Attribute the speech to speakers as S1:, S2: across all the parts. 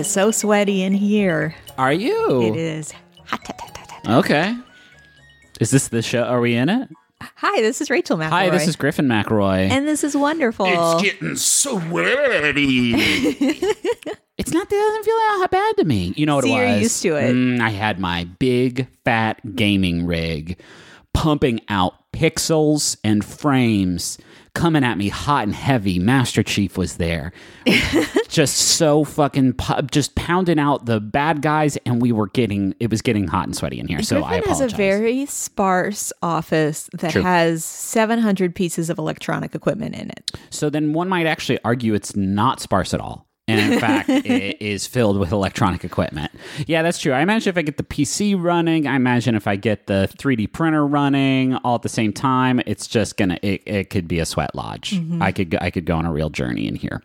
S1: I'm gonna get so sweaty in here.
S2: Are you?
S1: It is. hot, hot, hot, hot, hot.
S2: Okay. Is this the show? Are we in it?
S1: Hi, this is Rachel McElroy.
S2: Hi, this is Griffin McElroy.
S1: and this is wonderful.
S3: It's getting sweaty.
S2: it's not. It doesn't feel that bad to me. You know what
S1: So
S2: it
S1: you're
S2: was?
S1: used to it.
S2: Mm, I had my big fat gaming rig pumping out pixels and frames coming at me hot and heavy. Master Chief was there, just so fucking pu- just pounding out the bad guys, and we were getting it was getting hot and sweaty in here. So I
S1: Griffin has a very sparse office that
S2: True.
S1: has 700 pieces of electronic equipment in it.
S2: So then one might actually argue it's not sparse at all. And in fact, it is filled with electronic equipment. Yeah, that's true. I imagine if I get the PC running, I imagine if I get the 3D printer running all at the same time, it's just gonna it, it could be a sweat lodge. Mm-hmm. I could go- I could go on a real journey in here.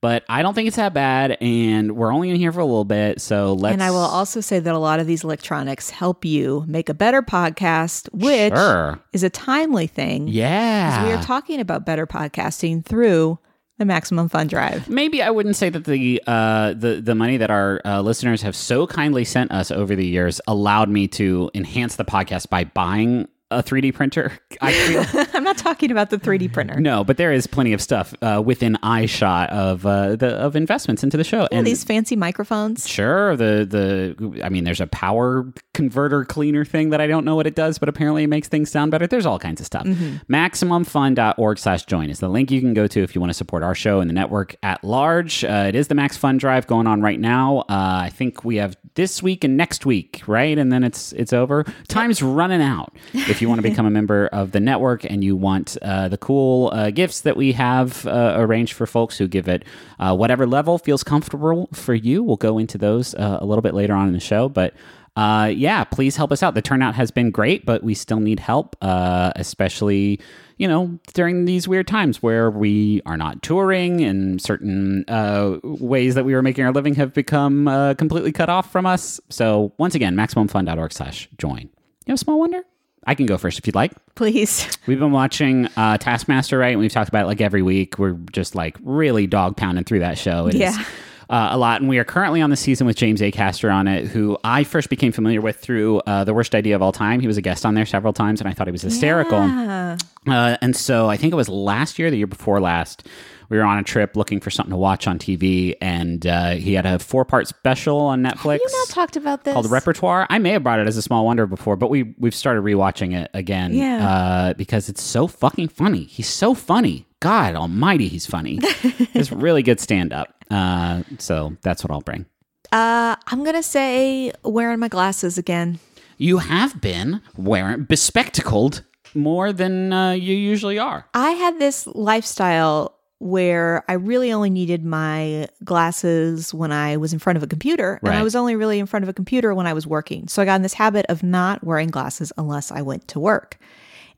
S2: But I don't think it's that bad, and we're only in here for a little bit, so let's.
S1: And I will also say that a lot of these electronics help you make a better podcast, which
S2: Sure.
S1: is a timely thing.
S2: Yeah.
S1: We are talking about better podcasting through the Maximum Fun Drive.
S2: Maybe I wouldn't say that the uh, the the money that our uh, listeners have so kindly sent us over the years allowed me to enhance the podcast by buying a 3D printer. I feel
S1: I'm not talking about the 3D printer.
S2: no, but there is plenty of stuff uh, within eye shot of uh, the of investments into the show.
S1: And these fancy microphones.
S2: Sure, the the I mean, there's a power converter cleaner thing that I don't know what it does, but apparently it makes things sound better. There's all kinds of stuff. MaximumFun.org/join is the link you can go to if you want to support our show and the network at large. Uh, it is the Max Fun Drive going on right now. Uh, I think we have this week and next week, right? And then it's it's over. Time's running out. If you want to become a member of the network and you want uh, the cool uh, gifts that we have uh, arranged for folks who give it uh, whatever level feels comfortable for you, we'll go into those uh, a little bit later on in the show. But uh, yeah, please help us out. The turnout has been great, but we still need help, uh, especially you know during these weird times where we are not touring and certain uh, ways that we were making our living have become completely cut off from us. So once again, maximumfun.org/join. You have a small wonder. I can go first if you'd like.
S1: Please.
S2: We've been watching uh, Taskmaster, right? And we've talked about it like every week. We're just like really dog pounding through that show. It is,
S1: Yeah.
S2: uh, a lot. And we are currently on the season with James Acaster on it, who I first became familiar with through uh, The Worst Idea of All Time. He was a guest on there several times, and I thought he was hysterical.
S1: Yeah.
S2: Uh, and so I think it was last year, the year before last, we were on a trip looking for something to watch on TV, and uh, he had a four part special on Netflix
S1: You not talked about this.
S2: called Repertoire. I may have brought it as a small wonder before, but we we've started rewatching it again.
S1: Yeah.
S2: Uh, because it's so fucking funny. He's so funny. God Almighty, he's funny. it's really good stand up. Uh, so that's what I'll bring.
S1: Uh, I'm going to say wearing my glasses again.
S2: You have been wearing bespectacled more than uh, you usually are.
S1: I had this lifestyle where I really only needed my glasses when I was in front of a computer, and I was only really in front of a computer when I was working. So I got in this habit of not wearing glasses unless I went to work.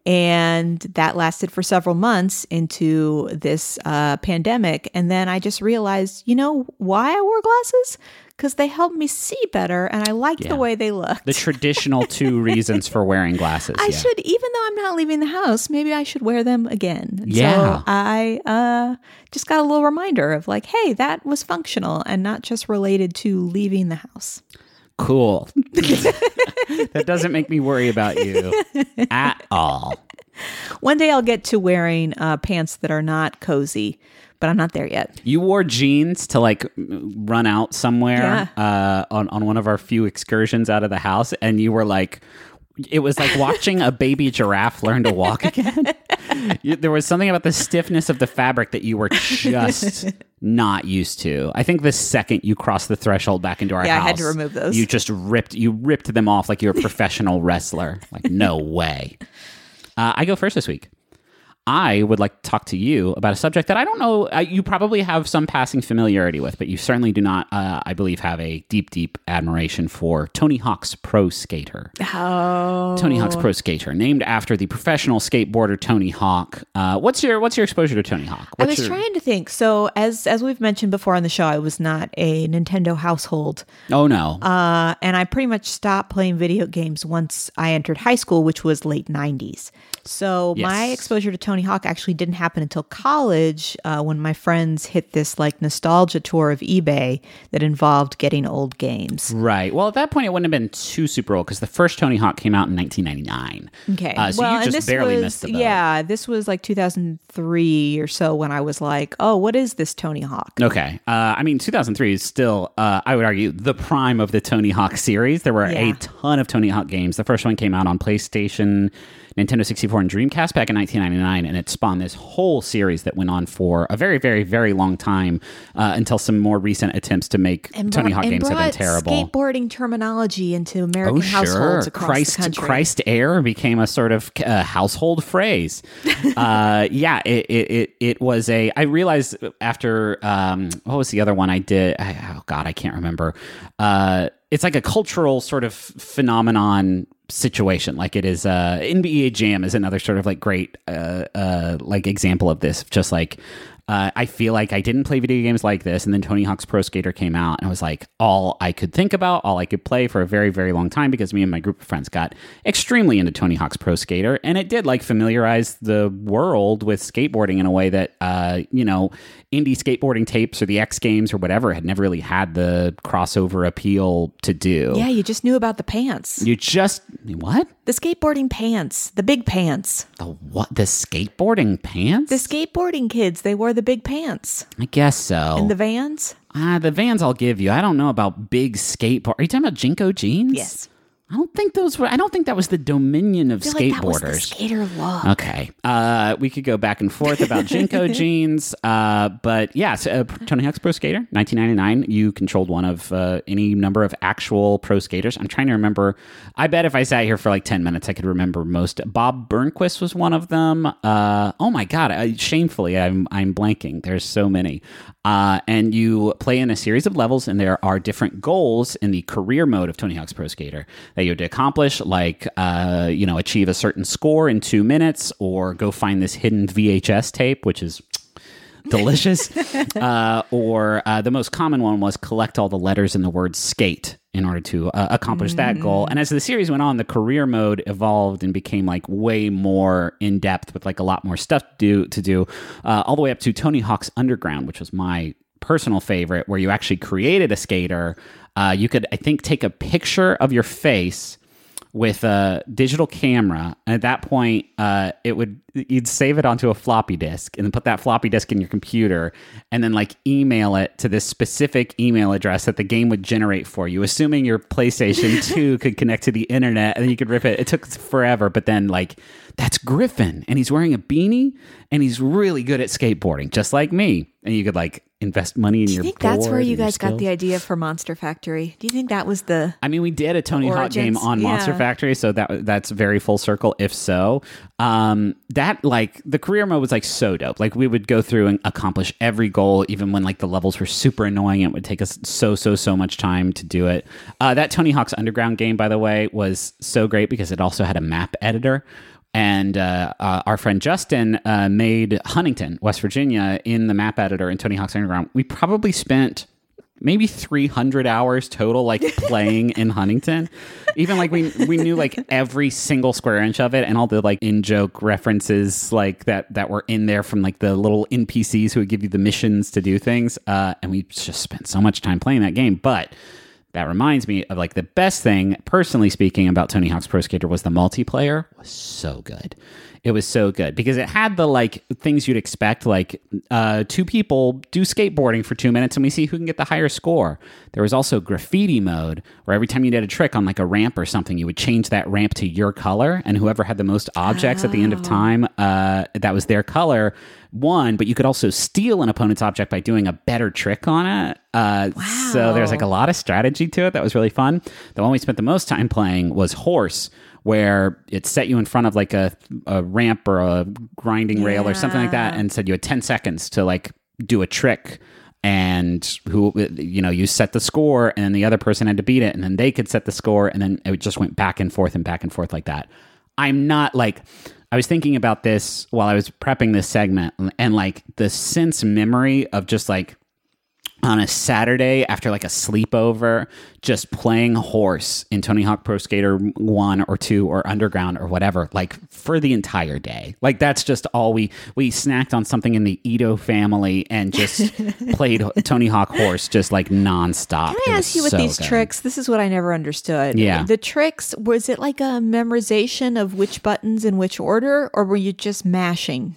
S1: And that lasted for several months into this uh, pandemic. And then I just realized, you know, why I wore glasses? Because they helped me see better and I liked
S2: Yeah.
S1: the way they looked.
S2: The traditional two reasons for wearing glasses.
S1: I
S2: yeah.
S1: should, even though I'm not leaving the house, maybe I should wear them again.
S2: Yeah.
S1: So I uh, just got a little reminder of like, hey, that was functional and not just related to leaving the house.
S2: Cool. that doesn't make me worry about you at all.
S1: One day I'll get to wearing uh, pants that are not cozy, but I'm not there yet.
S2: You wore jeans to like run out somewhere uh, on on one of our few excursions out of the house, and you were like, it was like watching a baby giraffe learn to walk again. You- there was something about the stiffness of the fabric that you were just not used to. I think the second you cross the threshold back into our
S1: Yeah, I
S2: house,
S1: had to remove those.
S2: You just ripped you ripped them off like you're a professional wrestler. Like no way. Uh, I go first this week. I would like to talk to you about a subject that I don't know uh, you probably have some passing familiarity with, but you certainly do not, uh, I believe, have a deep, deep admiration for Tony Hawk's Pro Skater.
S1: Oh.
S2: Tony Hawk's Pro Skater, named after the professional skateboarder Tony Hawk. Uh, what's your What's your exposure to Tony Hawk?
S1: I was
S2: your,
S1: trying to think. So as as we've mentioned before on the show, I was not a Nintendo household.
S2: Oh no,
S1: Uh, and I pretty much stopped playing video games once I entered high school, which was late 90s. So my exposure to Tony Tony Hawk actually didn't happen until college uh, when my friends hit this like nostalgia tour of eBay that involved getting old games.
S2: Right. Well, at that point, it wouldn't have been too super old because the first Tony Hawk came out in 1999.
S1: Okay.
S2: Uh, so
S1: well,
S2: you
S1: and
S2: just
S1: this
S2: barely
S1: was,
S2: missed the boat.
S1: Yeah, this was like 2003 or so when I was like, oh, what is this Tony Hawk?
S2: Okay. Uh, I mean, 2003 is still, uh, I would argue, the prime of the Tony Hawk series. There were a ton of Tony Hawk games. The first one came out on PlayStation, Nintendo 64, and Dreamcast back in 1999, and it spawned this whole series that went on for a very, very, very long time uh, until some more recent attempts to make Tony
S1: brought-
S2: Hawk
S1: and
S2: have been terrible.
S1: Skateboarding terminology into American
S2: Oh, sure.
S1: households across
S2: Christ,
S1: the country.
S2: Christ Air became a sort of uh, household phrase. uh, yeah, it, it, it, it was a. I realized after, um, what was the other one I did? I, oh, God, I can't remember. Uh, it's like a cultural sort of phenomenon situation. Like it is uh nba jam is another sort of like great uh uh like example of this. Just like uh, I feel like I didn't play video games like this, and then Tony Hawk's Pro Skater came out, and it was like all I could think about, all I could play for a very, very long time because me and my group of friends got extremely into Tony Hawk's Pro Skater, and it did like familiarize the world with skateboarding in a way that, uh, you know, indie skateboarding tapes or the X Games or whatever had never really had the crossover appeal to do.
S1: yeah, you just knew about the pants.
S2: You just what
S1: the skateboarding pants, the big pants.
S2: the what the skateboarding pants?
S1: The skateboarding kids, they wore the big pants.
S2: I guess so.
S1: And the vans?
S2: Ah, the Vans I'll give you. I don't know about big skateboard. Are you talking about JNCO jeans?
S1: Yes.
S2: I don't think those were. I don't think that was the dominion of
S1: feel like that was the
S2: skateboarders.
S1: skater look.
S2: Okay. Uh, we could go back and forth about JNCO jeans. Uh, but yes, uh, Tony Hawk's Pro Skater, 1999. You controlled one of uh, any number of actual pro skaters. I'm trying to remember. I bet if I sat here for like 10 minutes, I could remember most. Bob Burnquist was one of them. Uh, oh my God. I, shamefully, I'm, I'm blanking. There's so many. Uh, and you play in a series of levels, and there are different goals in the career mode of Tony Hawk's Pro Skater that you have to accomplish, like uh, you know, achieve a certain score in two minutes, or go find this hidden VHS tape, which is delicious. uh, or uh, the most common one was collect all the letters in the word skate in order to uh, accomplish that goal. And as the series went on, the career mode evolved and became like way more in depth with like a lot more stuff to do. To do uh, all the way up to Tony Hawk's Underground, which was my personal favorite, where you actually created a skater. Uh, you could, I think, take a picture of your face with a digital camera. And at that point, uh, it would you'd save it onto a floppy disk and then put that floppy disk in your computer and then like email it to this specific email address that the game would generate for you, assuming your PlayStation 2 could connect to the internet and then you could rip it. It took forever, but then like that's Griffin and he's wearing a beanie and he's really good at skateboarding, just like me. And you could like invest money in
S1: Do you
S2: your
S1: think that's where you guys got the idea for Monster Factory? Do you think that was the
S2: I mean, we did a Tony Hawk game on Monster. Factory, so that that's very full circle. If so, um, that like the career mode was like so dope. Like we would go through and accomplish every goal, even when like the levels were super annoying. It would take us so so so much time to do it. Uh, that Tony Hawk's Underground game, by the way, was so great because it also had a map editor. And uh, uh, our friend Justin uh, made Huntington, West Virginia, in the map editor in Tony Hawk's Underground. We probably spent maybe 300 hours total like playing in huntington. Even like we we knew like every single square inch of it and all the like in joke references like that that were in there from like the little npcs who would give you the missions to do things. Uh, and we just spent so much time playing that game. But that reminds me of like the best thing personally speaking about tony hawk's pro skater was the multiplayer was so good it was so good because it had the like things you'd expect like uh, two people do skateboarding for two minutes and we see who can get the higher score. There was also graffiti mode where every time you did a trick on like a ramp or something you would change that ramp to your color and whoever had the most objects at the end of time uh, that was their color won but you could also steal an opponent's object by doing a better trick on it. Uh, so there's like a lot of strategy to it that was really fun. The one we spent the most time playing was horse where it set you in front of like a, a ramp or a grinding rail or something like that and said you had 10 seconds to like do a trick and who you know you set the score and then the other person had to beat it and then they could set the score and then it just went back and forth and back and forth like that. I'm not like i was thinking about this while i was prepping this segment and like the sense memory of just like on a Saturday after like a sleepover, just playing horse in Tony Hawk Pro Skater 1 or 2 or Underground or whatever, like for the entire day. Like that's just all we we snacked on something in the Ito family and just played Tony Hawk Horse just like nonstop.
S1: Can I ask you with
S2: so
S1: these
S2: good.
S1: tricks? This is what I never understood.
S2: Yeah.
S1: The tricks, was it like a memorization of which buttons in which order, or were you just mashing?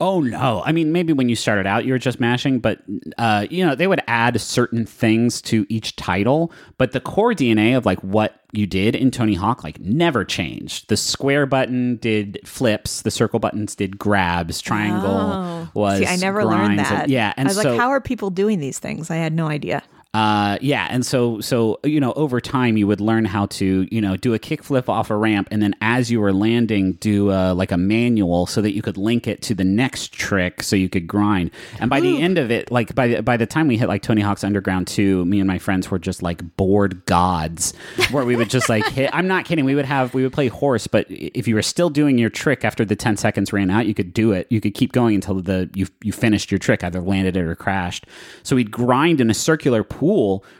S2: Oh no! I mean, maybe when you started out, you were just mashing, but uh, you know they would add certain things to each title. But the core DNA of like what you did in Tony Hawk like never changed. The square button did flips, the circle buttons did grabs, triangle was.
S1: Oh. See, I never learned
S2: grinds, and-
S1: that.
S2: yeah, and
S1: I was
S2: so
S1: like, how are people doing these things? I had no idea.
S2: Uh, yeah, and so so you know over time you would learn how to you know do a kickflip off a ramp, and then as you were landing, do uh, like a manual so that you could link it to the next trick, so you could grind. And by the end of it, like by the, by the time we hit like Tony Hawk's Underground two, me and my friends were just like board gods, where we would just like hit. I'm not kidding. We would have we would play horse, but if you were still doing your trick after the ten seconds ran out, you could do it. You could keep going until the you you finished your trick, either landed it or crashed. So we'd grind in a circular pool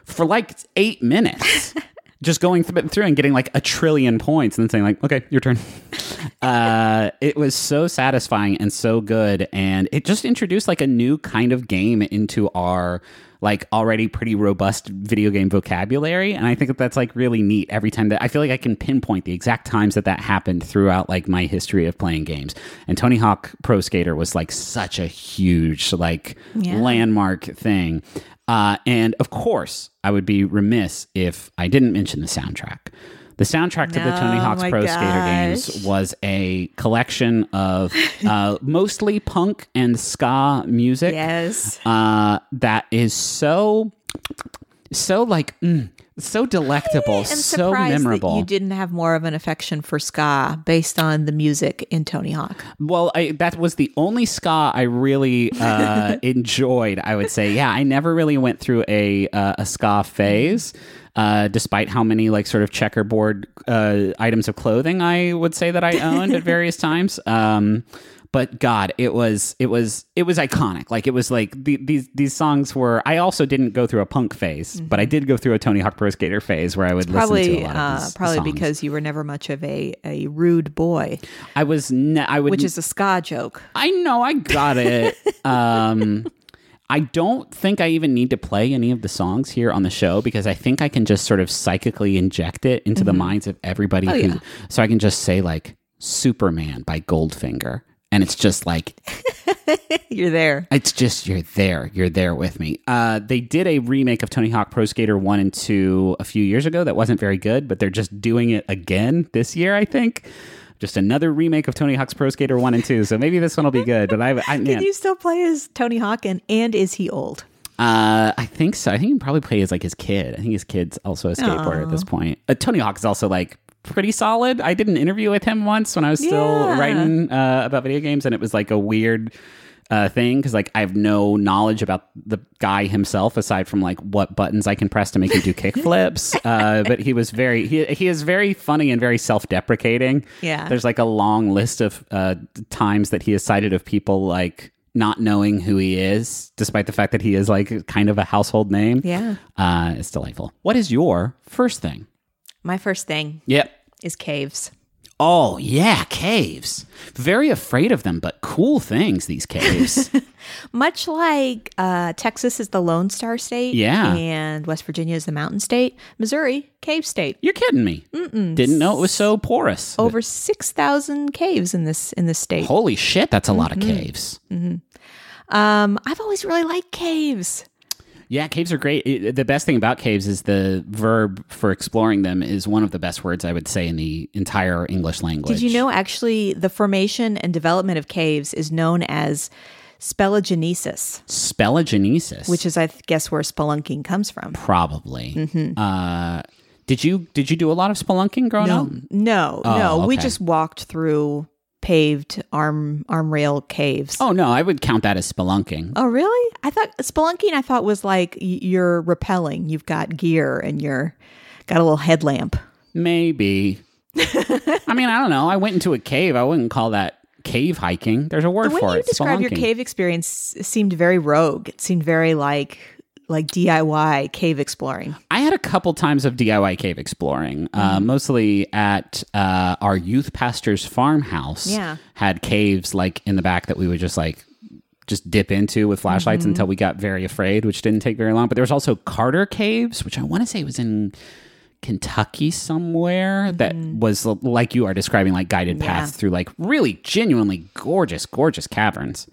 S2: for like eight minutes. Just going th- through and getting like a trillion points and then saying like, okay, your turn. Uh, it was so satisfying and so good, and it just introduced like a new kind of game into our like already pretty robust video game vocabulary and i think that that's like really neat every time that i feel like i can pinpoint the exact times that that happened throughout like my history of playing games and tony hawk pro skater was like such a huge like
S1: Yeah.
S2: landmark thing uh, and of course i would be remiss if i didn't mention the soundtrack. The soundtrack to the Tony Hawk's Pro Skater games was a collection of uh, mostly punk and ska music.
S1: Yes.
S2: uh, that is so so like mm, so delectable, so memorable.
S1: that you didn't have more of an affection for ska based on the music in Tony Hawk.
S2: Well, I, that was the only ska I really uh, enjoyed. I would say, yeah, I never really went through a uh, a ska phase, uh, despite how many like sort of checkerboard uh, items of clothing I would say that I owned at various times. Um, but God, it was it was it was iconic. Like it was like the, these these songs were. I also didn't go through a punk phase, but I did go through a Tony Hawk Pro Skater phase where I would listen to
S1: Probably,
S2: a lot of
S1: uh, probably
S2: songs.
S1: because you were never much of a, a rude boy,
S2: I was. Ne- I would
S1: which is a ska joke.
S2: I know I got it. um, I don't think I even need to play any of the songs here on the show because I think I can just sort of psychically inject it into the minds of everybody. who,
S1: yeah.
S2: So I can just say like Superman by Goldfinger. And it's just like
S1: You're there.
S2: it's just you're there, you're there with me. Uh, they did a remake of Tony Hawk Pro Skater one and two a few years ago that wasn't very good, but they're just doing it again this year, I think. Just another remake of Tony Hawk's Pro Skater one and two, so maybe this one will be good. But I, I man,
S1: Can you still play as Tony Hawk and, and is he old?
S2: uh, I think so. I think he can probably play as like his kid. I think his kid's also a skateboarder at this point. Uh, Tony Hawk is also like pretty solid. I did an interview with him once when I was still
S1: Yeah.
S2: writing uh, about video games, and it was like a weird uh, thing because like I have no knowledge about the guy himself aside from like what buttons I can press to make him do kickflips. uh, but he was very he he is very funny and very self deprecating.
S1: Yeah.
S2: there's like a long list of uh, times that he has cited of people like. Not knowing who he is, despite the fact that he is like kind of a household name.
S1: Yeah.
S2: Uh, it's delightful. What is your first thing?
S1: My first thing
S2: Yep.
S1: Is caves.
S2: Oh, yeah, caves. Very afraid of them, but cool things, these caves.
S1: Much like uh, Texas is the Lone Star State,
S2: Yeah.
S1: and West Virginia is the Mountain State, Missouri, cave state.
S2: You're kidding me. Didn't know it was so porous.
S1: Over six thousand caves in this in this state.
S2: Holy shit, that's a lot of caves.
S1: Um, I've always really liked caves.
S2: Yeah, caves are great. It- the best thing about caves is the verb for exploring them is one of the best words I would say in the entire English language.
S1: Did you know actually the formation and development of caves is known as speleogenesis,
S2: Speleogenesis,
S1: which is I guess where spelunking comes from.
S2: probably.
S1: Mm-hmm.
S2: Uh, did you did you do a lot of spelunking growing up?
S1: No,
S2: Oh,
S1: no, we just walked through paved arm arm rail caves.
S2: Oh no, I would count that as spelunking.
S1: Oh, really? I thought spelunking. I thought was like you're rappelling. You've got gear and you're got a little headlamp.
S2: Maybe. I mean, I don't know. I went into a cave. I wouldn't call that cave hiking. There's a word for it.
S1: The way
S2: for
S1: you
S2: it.
S1: describe your cave experience seemed very rogue. It seemed very like like DIY cave exploring?
S2: I had a couple times of DIY cave exploring, uh,
S1: Mm-hmm.
S2: mostly at uh, our youth pastor's farmhouse.
S1: Yeah.
S2: had caves like in the back that we would just like just dip into with flashlights
S1: Mm-hmm.
S2: until we got very afraid, which didn't take very long. But there was also Carter Caves, which I want to say was in Kentucky somewhere. That was like you are describing, like guided paths through like really genuinely gorgeous, gorgeous caverns.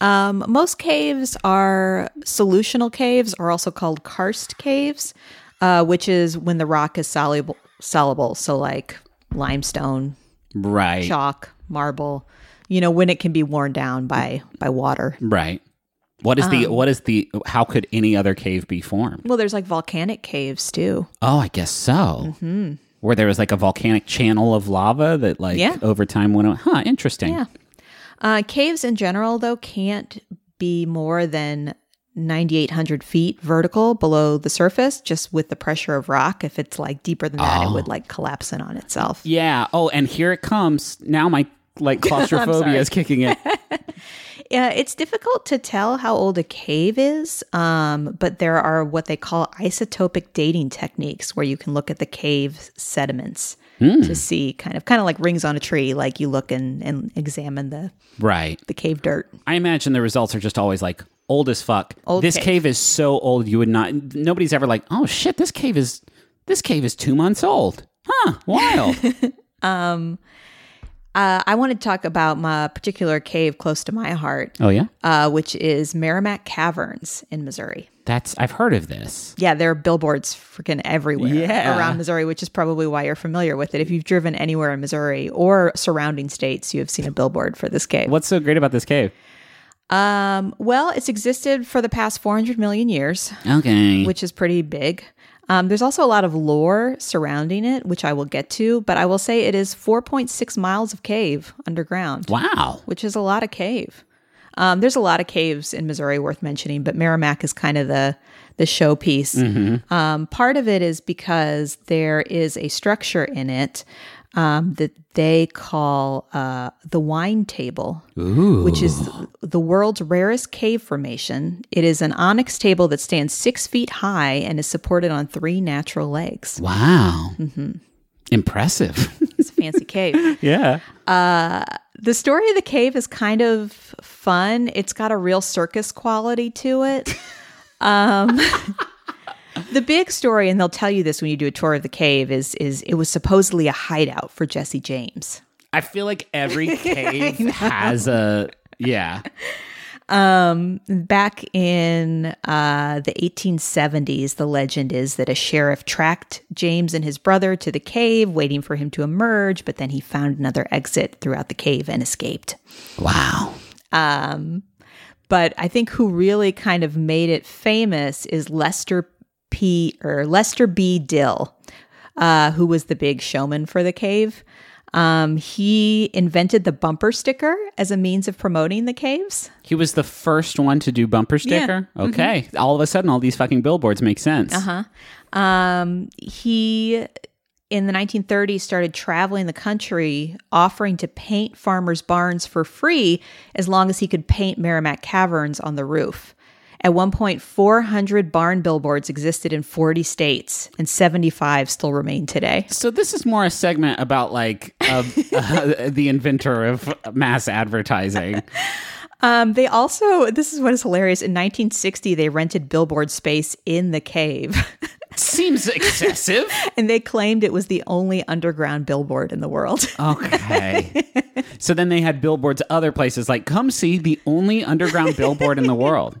S1: Um, most caves are solutional caves, or also called karst caves, uh, which is when the rock is soluble. Soluble, so like limestone,
S2: Right,
S1: chalk, marble. You know when it can be worn down by by water.
S2: right. What is
S1: Um,
S2: the what is the how could any other cave be formed?
S1: Well, there's like volcanic caves too.
S2: Oh, I guess so. Mm-hmm. Where there was like a volcanic channel of lava that, like,
S1: Yeah.
S2: over time went. Huh, interesting.
S1: Yeah. Uh, caves in general, though, can't be more than 9,800 feet vertical below the surface, just with the pressure of rock. If it's like deeper than that, it would like collapse in on itself.
S2: Yeah. Oh, and here it comes. Now my like claustrophobia is kicking in.
S1: Yeah, it's difficult to tell how old a cave is, um, but there are what they call isotopic dating techniques where you can look at the cave sediments Hmm. to see kind of kind of like rings on a tree, like you look and, and examine the,
S2: right.
S1: the cave dirt.
S2: I imagine the results are just always like old as fuck.
S1: Old
S2: this
S1: cave.
S2: cave. is so old you would not. Nobody's ever like, oh shit, this cave is this cave is two months old. Huh? Wild.
S1: Um, Uh, I want to talk about my particular cave close to my heart,
S2: oh yeah.
S1: uh, which is Meramec Caverns in Missouri.
S2: That's I've heard of this.
S1: Yeah, there are billboards freaking everywhere
S2: Yeah.
S1: around Missouri, which is probably why you're familiar with it. If you've driven anywhere in Missouri or surrounding states, you have seen a billboard for this cave.
S2: What's so great about this cave?
S1: Um, well, it's existed for the past 400 million years,
S2: Okay.
S1: which is pretty big. Um, there's also a lot of lore surrounding it, which I will get to, but I will say it is 4.6 miles of cave underground.
S2: wow.
S1: which is a lot of cave. Um, there's a lot of caves in Missouri worth mentioning, but Meramec is kind of the the showpiece. Um, part of it is because there is a structure in it um, that they call uh, the Wine Table, which is the world's rarest cave formation. It is an onyx table that stands six feet high and is supported on three natural legs.
S2: Wow. Impressive.
S1: It's a fancy cave.
S2: yeah.
S1: The story of the cave is kind of fun. It's got a real circus quality to it. Um, the big story, and they'll tell you this when you do a tour of the cave, is is it was supposedly a hideout for Jesse James.
S2: I feel like every cave has a yeah.
S1: Um, back in uh, the 1870s, the legend is that a sheriff tracked James and his brother to the cave, waiting for him to emerge, but then he found another exit throughout the cave and escaped.
S2: Wow.
S1: Um, but I think who really kind of made it famous is Lester P or Lester B. Dill, uh, who was the big showman for the cave. Um, he invented the bumper sticker as a means of promoting the caves.
S2: He was the first one to do bumper sticker. Okay. All of a sudden all these fucking billboards make sense.
S1: Uh-huh. Um, he in the 1930s started traveling the country offering to paint farmers' barns for free as long as he could paint Meramec Caverns on the roof. At one point, 400 barn billboards existed in 40 states, and 75 still remain today.
S2: So this is more a segment about like uh, uh, the inventor of mass advertising.
S1: Um, they also, this is what is hilarious. In 1960, they rented billboard space in the cave,
S2: Seems excessive.
S1: and they claimed it was the only underground billboard in the world.
S2: Okay. so then they had billboards other places like come see the only underground billboard in the world.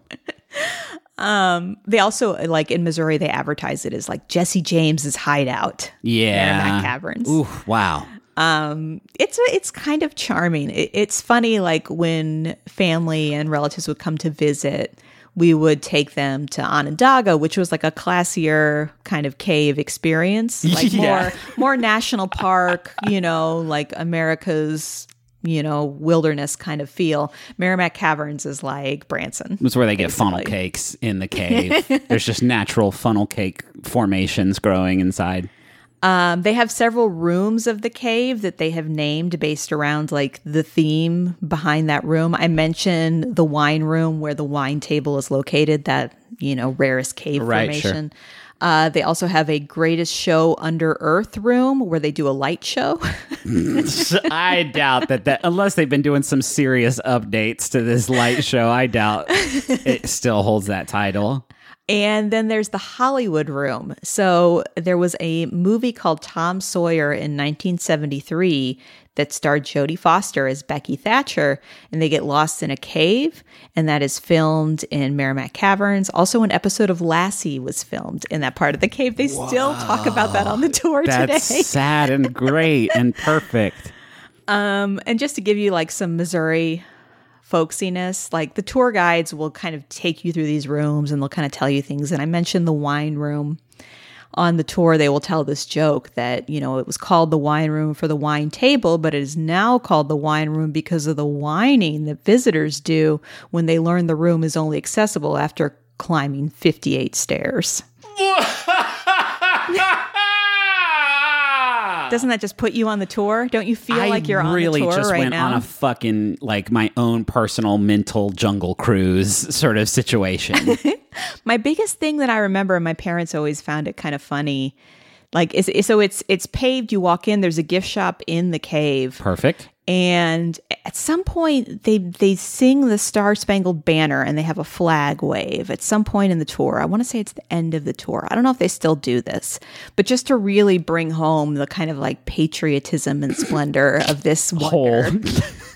S1: They also like in Missouri they advertise it as like Jesse James's hideout.
S2: Yeah.
S1: Meramec Caverns.
S2: Ooh, wow.
S1: Um, It's it's kind of charming. It, it's funny like when family and relatives would come to visit, we would take them to Onondaga, which was like a classier kind of cave experience, like
S2: Yeah.
S1: more more national park, you know, like America's you know wilderness kind of feel. Meramec Caverns is like Branson.
S2: It's where they get funnel cakes in the cave. There's just natural funnel cake formations growing inside.
S1: Um, they have several rooms of the cave that they have named based around like the theme behind that room. I mentioned the wine room where the wine table is located, that, you know, rarest cave
S2: Right, sure.
S1: Uh, they also have a greatest show under earth room where they do a light show.
S2: I doubt that that unless they've been doing some serious updates to this light show, I doubt it still holds that title.
S1: And then there's the Hollywood Room. So there was a movie called Tom Sawyer in 1973 that starred Jodie Foster as Becky Thatcher, and they get lost in a cave, and that is filmed in Meramec Caverns. Also, an episode of Lassie was filmed in that part of the cave. They still talk about that on the tour
S2: That's
S1: today.
S2: sad and great and perfect.
S1: Um, and just to give you like some Missouri folksiness, like the tour guides will kind of take you through these rooms and they'll kind of tell you things. And I mentioned the wine room on the tour. They will tell this joke that, you know, it was called the wine room for the wine table, but it is now called the wine room because of the whining that visitors do when they learn the room is only accessible after climbing 58 stairs. Doesn't that just put you on the tour? Don't you feel like you're on
S2: really
S1: the tour
S2: just
S1: right
S2: went
S1: now?
S2: on a fucking like my own personal mental jungle cruise sort of situation.
S1: My biggest thing that I remember, and my parents always found it kind of funny, like is- so it's it's paved. You walk in. There's a gift shop in the cave,
S2: Perfect.
S1: and at some point they they sing the Star Spangled Banner and they have a flag wave. At some point in the tour, I want to say it's the end of the tour. I don't know if they still do this, but just to really bring home the kind of like patriotism and splendor of this
S2: Whole.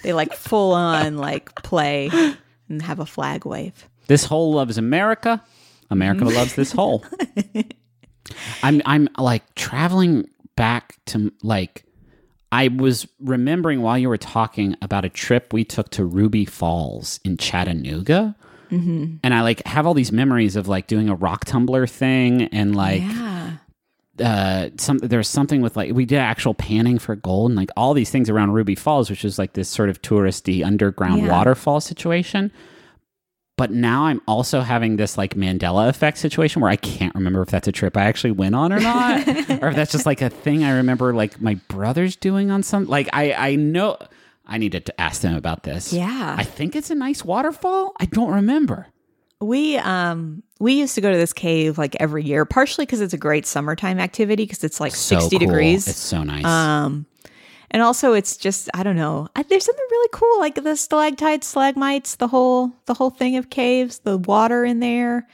S1: they like full on like play and have a flag wave.
S2: This hole loves America. America loves this hole. I'm I'm like traveling back to like I was remembering while you were talking about a trip we took to Ruby Falls in Chattanooga.
S1: Mm-hmm.
S2: And I like have all these memories of like doing a rock tumbler thing and like
S1: Yeah.
S2: uh some there's something with like we did actual panning for gold and like all these things around Ruby Falls, which is like this sort of touristy underground
S1: Yeah.
S2: waterfall situation. But now I'm also having this like Mandela effect situation where I can't remember if that's a trip I actually went on or not, or if that's just like a thing I remember like my brothers doing on some. Like I I know I needed to ask them about this.
S1: Yeah.
S2: I think it's a nice waterfall. I don't remember.
S1: We um we used to go to this cave like every year, partially because it's a great summertime activity because it's like
S2: So
S1: sixty
S2: cool.
S1: degrees.
S2: It's so nice.
S1: um, and also it's just I don't know. I, there's something really cool like the stalactites, stalagmites, the whole the whole thing of caves, the water in there.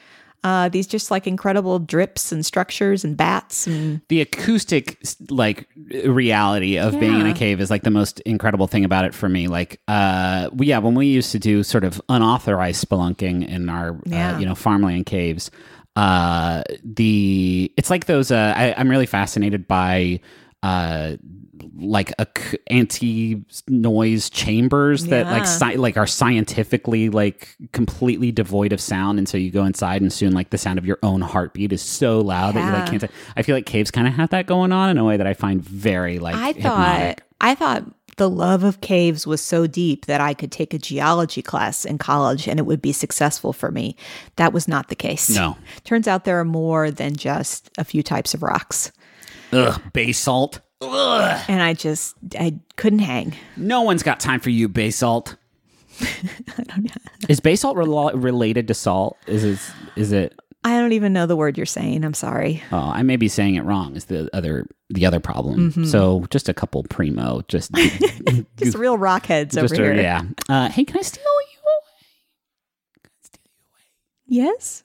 S1: Uh, these just like incredible drips and structures and bats and
S2: the acoustic like reality of being in a cave is like the most incredible thing about it for me like uh yeah when we used to do sort of unauthorized spelunking in our uh, you know farmland caves uh the it's like those uh I, i'm really fascinated by uh like a anti noise chambers that like sci- like are scientifically like completely devoid of sound and so you go inside and soon like the sound of your own heartbeat is so loud that you like can't I feel like caves kind of have that going on in a way that I find very like
S1: I
S2: hypnotic.
S1: thought I thought the love of caves was so deep that I could take a geology class in college and it would be successful for me. That was not the case.
S2: No.
S1: Turns out there are more than just a few types of rocks.
S2: Ugh, basalt. Ugh.
S1: And I just I couldn't hang.
S2: No one's got time for you, basalt. Is basalt rel- related to salt? Is it? Is it?
S1: I don't even know the word you're saying. I'm sorry.
S2: Oh, I may be saying it wrong. Is the other the other problem?
S1: Mm-hmm.
S2: So just a couple primo, just
S1: Just real rock heads
S2: just
S1: over
S2: a-
S1: here.
S2: yeah. Uh, hey, can I steal you? Away? Can I steal you away?
S1: Yes?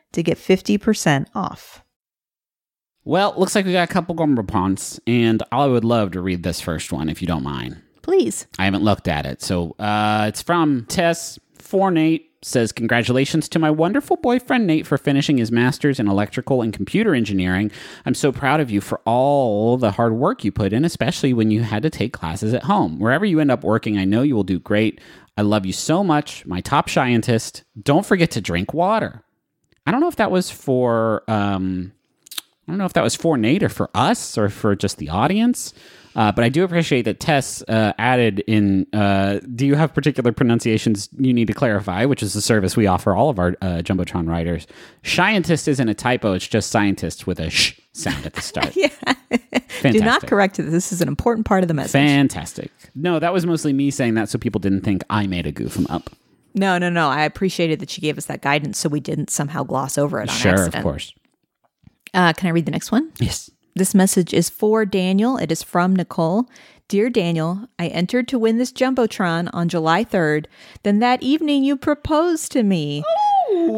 S1: to get 50% off.
S2: Well, looks like we got a couple Jumbotrons, and I would love to read this first one if you don't mind.
S1: Please.
S2: I haven't looked at it. So uh, it's from Tess Fornate says congratulations to my wonderful boyfriend Nate for finishing his masters in electrical and computer engineering. I'm so proud of you for all the hard work you put in, especially when you had to take classes at home. Wherever you end up working, I know you will do great. I love you so much, my top scientist. Don't forget to drink water. I don't know if that was for um, I don't know if that was for Nate or for us or for just the audience. Uh, but I do appreciate that Tess uh, added in. Uh, do you have particular pronunciations you need to clarify? Which is the service we offer all of our uh, jumbotron writers. Scientist isn't a typo; it's just scientist with a sh sound at the start.
S1: yeah.
S2: Fantastic.
S1: Do not correct it. This is an important part of the message.
S2: Fantastic. No, that was mostly me saying that so people didn't think I made a goof 'em up.
S1: No, no, no. I appreciated that she gave us that guidance so we didn't somehow gloss over it on
S2: Sure,
S1: accident.
S2: of course.
S1: Uh, can I read the next one?
S2: Yes.
S1: This message is for Daniel. It is from Nicole. Dear Daniel, I entered to win this Jumbotron on July 3rd. Then that evening you proposed to me.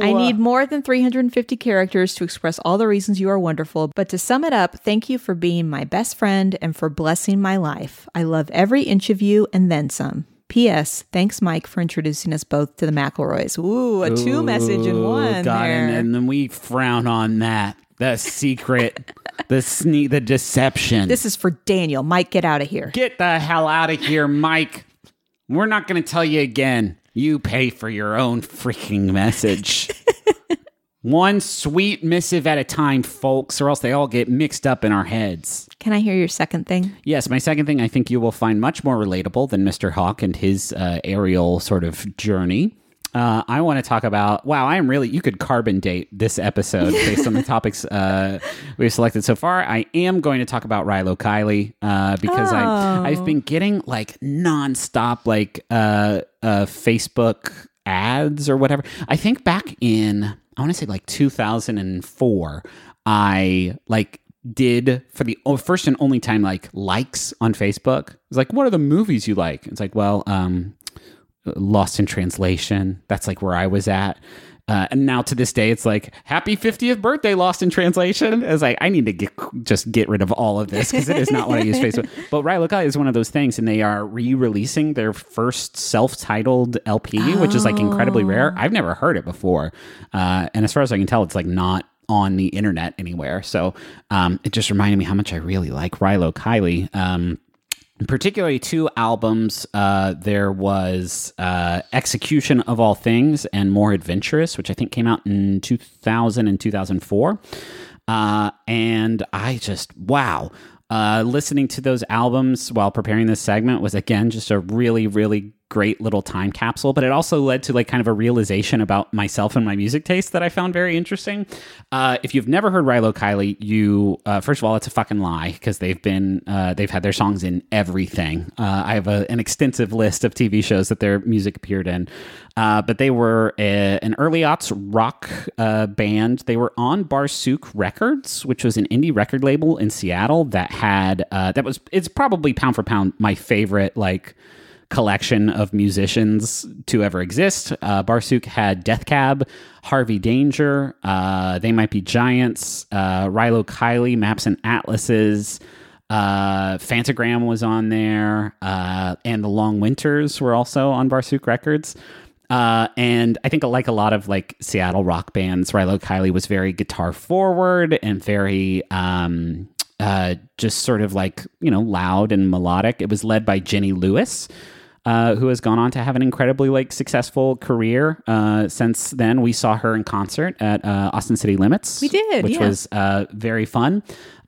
S1: I need more than 350 characters to express all the reasons you are wonderful. But to sum it up, thank you for being my best friend and for blessing my life. I love every inch of you and then some. P.S. Thanks, Mike, for introducing us both to the McElroys. Ooh, a two message in one.
S2: God,
S1: there.
S2: and, and then we frown on that. The secret, the sneak, the deception.
S1: this is for Daniel. Mike, get out of here.
S2: Get the hell out of here, Mike. We're not going to tell you again. You pay for your own freaking message. One sweet missive at a time, folks, or else they all get mixed up in our heads.
S1: Can I hear your second thing?
S2: Yes, my second thing I think you will find much more relatable than Mr. Hawk and his uh, aerial sort of journey. Uh, I want to talk about. Wow, I am really. You could carbon date this episode based on the topics uh, we've selected so far. I am going to talk about Rilo Kiley uh, because I
S1: Oh.
S2: I've been getting like nonstop like uh, uh, Facebook ads or whatever. I think back in I want to say like 2004, I like did for the oh, first and only time like likes on Facebook. It's like, what are the movies you like? It's like, well, um, Lost in Translation. That's like where I was at. Uh, and now to this day, it's like happy 50th birthday, Lost in Translation. It's like I need to get just get rid of all of this because it is not what I use Facebook. But Out is one of those things, and they are re-releasing their first self-titled LP, which is like incredibly rare. I've never heard it before, uh, and as far as I can tell, it's like not on the internet anywhere. So um, it just reminded me how much I really like Rilo Kiley. Um, particularly two albums. Uh, there was uh, Execution of All Things and More Adventurous, which I think came out in 2000 and 2004. Uh, and I just, wow. Uh, listening to those albums while preparing this segment was again just a really, really great little time capsule, but it also led to like kind of a realization about myself and my music taste that I found very interesting. Uh, if you've never heard Rilo Kiley, you uh, first of all, it's a fucking lie because they've been uh, they've had their songs in everything. Uh, I have a, an extensive list of TV shows that their music appeared in, uh, but they were a, an early aughts rock uh, band. They were on Barsuk Records, which was an indie record label in Seattle that had that was it's probably pound for pound my favorite like collection of musicians to ever exist. Uh, Barsuk had Death Cab, Harvey Danger, uh, They Might Be Giants, uh, Rilo Kiley, Maps and Atlases. Uh, Phantogram was on there, uh, and the Long Winters were also on Barsuk Records. Uh, and I think, like a lot of like Seattle rock bands, Rilo Kiley was very guitar forward and very um, uh, just sort of like you know loud and melodic. It was led by Jenny Lewis, uh, who has gone on to have an incredibly like successful career. Uh, since then, we saw her in concert at uh, Austin City Limits.
S1: We did,
S2: which
S1: yeah.
S2: was uh, very fun.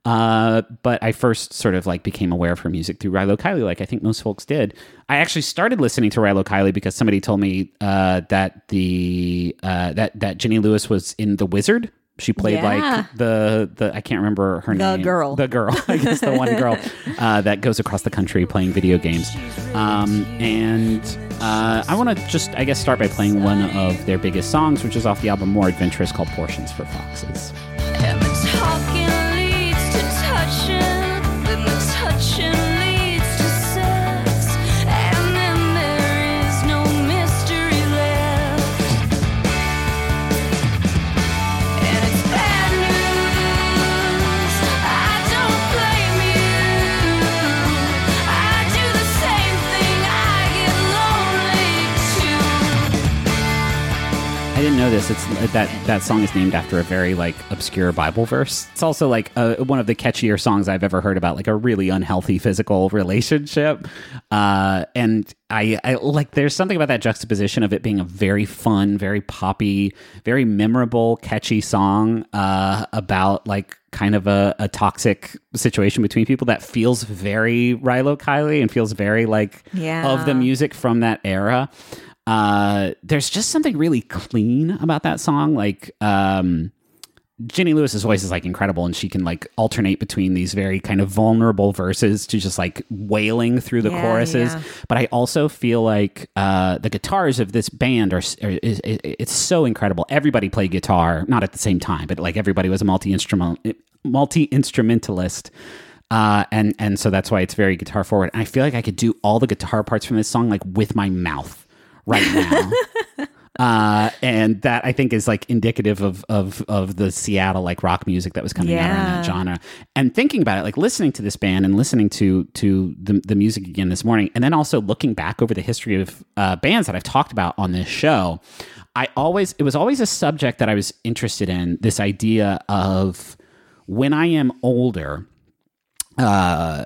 S2: Uh, but I first sort of like became aware of her music through Rilo Kiley, like I think most folks did. I actually started listening to Rilo Kiley because somebody told me uh, that the uh, that that Jenny Lewis was in The Wizard. She played
S1: Yeah.
S2: like the the I can't remember her
S1: The
S2: name.
S1: The girl.
S2: The girl. I guess the one girl uh, that goes across the country playing video games. Um, and uh, I want to just I guess start by playing one of their biggest songs, which is off the album More Adventurous, called Portions for Foxes. Didn't know this. It's that that song is named after a very like obscure Bible verse. It's also like uh one of the catchier songs I've ever heard about like a really unhealthy physical relationship. Uh, and I, I like there's something about that juxtaposition of it being a very fun, very poppy, very memorable, catchy song uh, about like kind of a, a toxic situation between people that feels very Rilo Kiley and feels very like
S1: Yeah.
S2: of the music from that era uh there's just something really clean about that song like um Jenny Lewis's voice is like incredible and she can like alternate between these very kind of vulnerable verses to just like wailing through the
S1: Yeah,
S2: choruses
S1: yeah.
S2: but I also feel like uh the guitars of this band are, are is, is, it's so incredible everybody played guitar not at the same time but like everybody was a multi-instrument multi-instrumentalist uh, and and so that's why it's very guitar forward. And I feel like I could do all the guitar parts from this song like with my mouth right now. uh, and that I think is like indicative of of of the Seattle like rock music that was coming out in
S1: Yeah.
S2: that genre. And thinking about it, like listening to this band and listening to to the the music again this morning, and then also looking back over the history of uh, bands that I've talked about on this show. I always it was always a subject that I was interested in. This idea of when I am older uh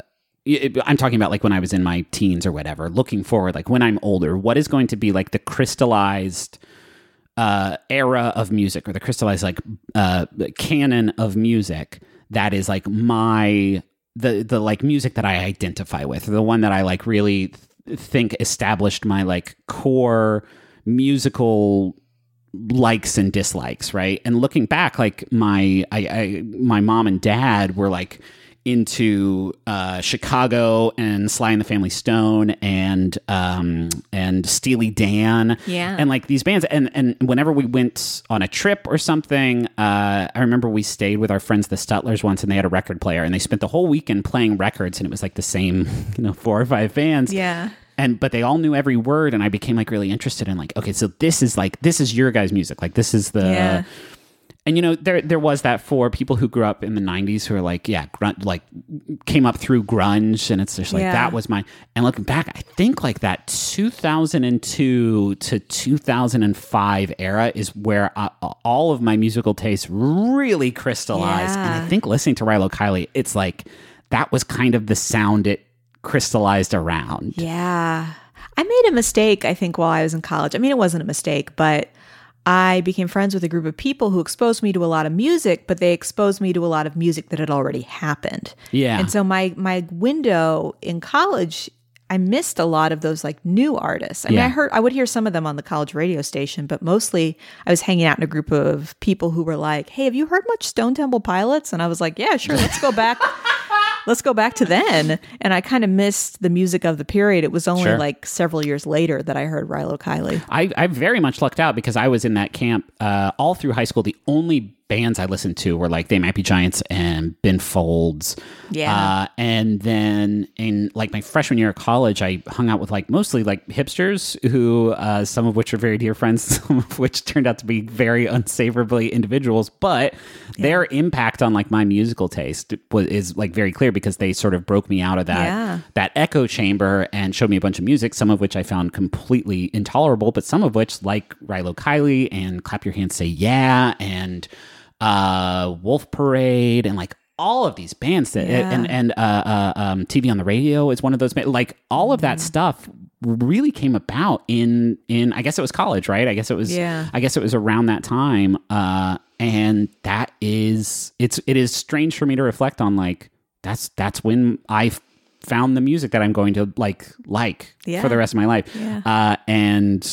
S2: I'm talking about like when I was in my teens or whatever, looking forward, like when I'm older, what is going to be like the crystallized uh, era of music or the crystallized like uh, canon of music that is like my the the like music that I identify with, the one that I like really th- think established my like core musical likes and dislikes, right? And looking back, like my I, I my mom and dad were like into uh, Chicago and Sly and the Family Stone and um, and Steely Dan,
S1: Yeah.
S2: and like these bands. And and whenever we went on a trip or something, uh, I remember we stayed with our friends the Stutlers once, and they had a record player, and they spent the whole weekend playing records, and it was like the same, you know, four or five bands,
S1: Yeah.
S2: and but they all knew every word and i became like really interested in like okay so this is like this is your guys music like this is the
S1: Yeah.
S2: And you know there there was that for people who grew up in the 90s who are like yeah grunt like came up through grunge and it's just like
S1: Yeah.
S2: that was my and looking back i think like that 2002 to 2005 era is where I, all of my musical tastes really crystallized and i think listening to rilo kiley it's like that was kind of the sound it crystallized around.
S1: Yeah. I made a mistake, I think, while I was in college. I mean, it wasn't a mistake, but I became friends with a group of people who exposed me to a lot of music, but they exposed me to a lot of music that had already happened.
S2: Yeah.
S1: And so my my window in college, I missed a lot of those like new artists. I mean, I heard I would hear some of them on the college radio station, but mostly I was hanging out in a group of people who were like, "Hey, have you heard much Stone Temple Pilots?" And I was like, "Yeah, sure. Let's go back." Let's go back to then. And I kind of missed the music of the period. It was only
S2: Sure.
S1: like several years later that I heard Rilo Kiley.
S2: I, I very much lucked out because I was in that camp uh, all through high school. The only bands I listened to were like They Might Be Giants and Ben Folds.
S1: Yeah.
S2: Uh, and then in like my freshman year of college, I hung out with like mostly like hipsters who, uh, some of which are very dear friends, some of which turned out to be very unsavourably individuals. But their impact on like my musical taste was is like very clear because they sort of broke me out of that
S1: Yeah.
S2: that echo chamber and showed me a bunch of music, some of which I found completely intolerable, but some of which, like Rilo Kiley and Clap Your Hands Say Yeah and uh, Wolf Parade and like all of these bands that
S1: Yeah.
S2: and and uh, uh, um, TV on the radio is one of those like all of that
S1: Mm-hmm.
S2: stuff really came about in in I guess it was college right I guess it was
S1: Yeah.
S2: I guess it was around that time uh and that is it's it is strange for me to reflect on like that's that's when I found the music that I'm going to like like
S1: Yeah.
S2: for the rest of my life
S1: Yeah.
S2: uh and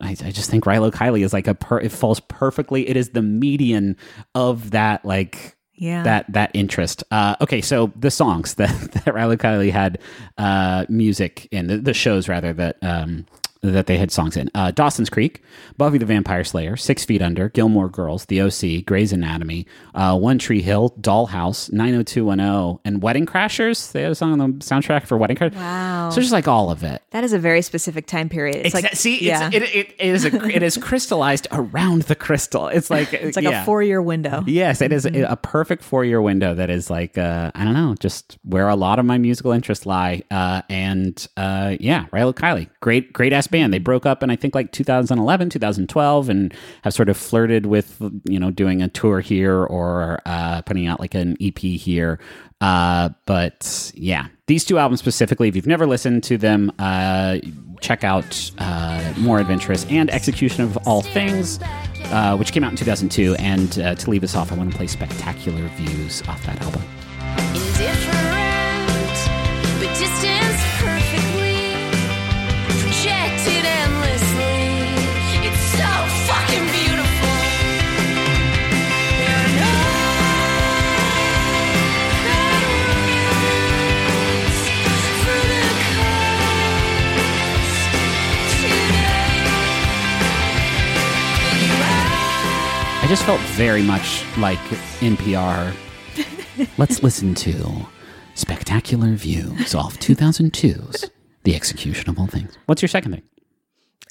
S2: I, I just think Rilo Kiley is like a per it falls perfectly it is the median of that like
S1: Yeah.
S2: that that interest. Uh, okay, so the songs that that Rilo Kiley had uh, music in the, the shows rather that um, that they had songs in uh, Dawson's Creek, Buffy the Vampire Slayer, Six Feet Under, Gilmore Girls, The OC, Grey's Anatomy, uh, One Tree Hill, Dollhouse, Nine Hundred Two One Zero, and Wedding Crashers. They had a song on the soundtrack for Wedding Crashers.
S1: Wow.
S2: So just like all of it.
S1: that is a very specific time period. It's
S2: Exa-
S1: like
S2: see,
S1: yeah.
S2: it, it, it is a, it is crystallized around the crystal. It's like
S1: it's like
S2: yeah.
S1: a four year window.
S2: Yes, it is
S1: Mm-hmm.
S2: a perfect four year window that is like, uh, I don't know, just where a lot of my musical interests lie. Uh, and uh, yeah, Rilo Kiley, great, great ass band. They broke up in, I think, like 2011, 2012, and have sort of flirted with, you know, doing a tour here or uh, putting out like an EP here. Uh, but yeah, these two albums specifically, if you've never listened to them, uh, check out uh, More Adventurous and Execution of All Things uh, which came out in 2002. And uh, to leave us off, I want to play Spectacular Views off that album. Just felt very much like NPR. Let's listen to Spectacular Views off 2002's The Execution of All Things. What's your second thing?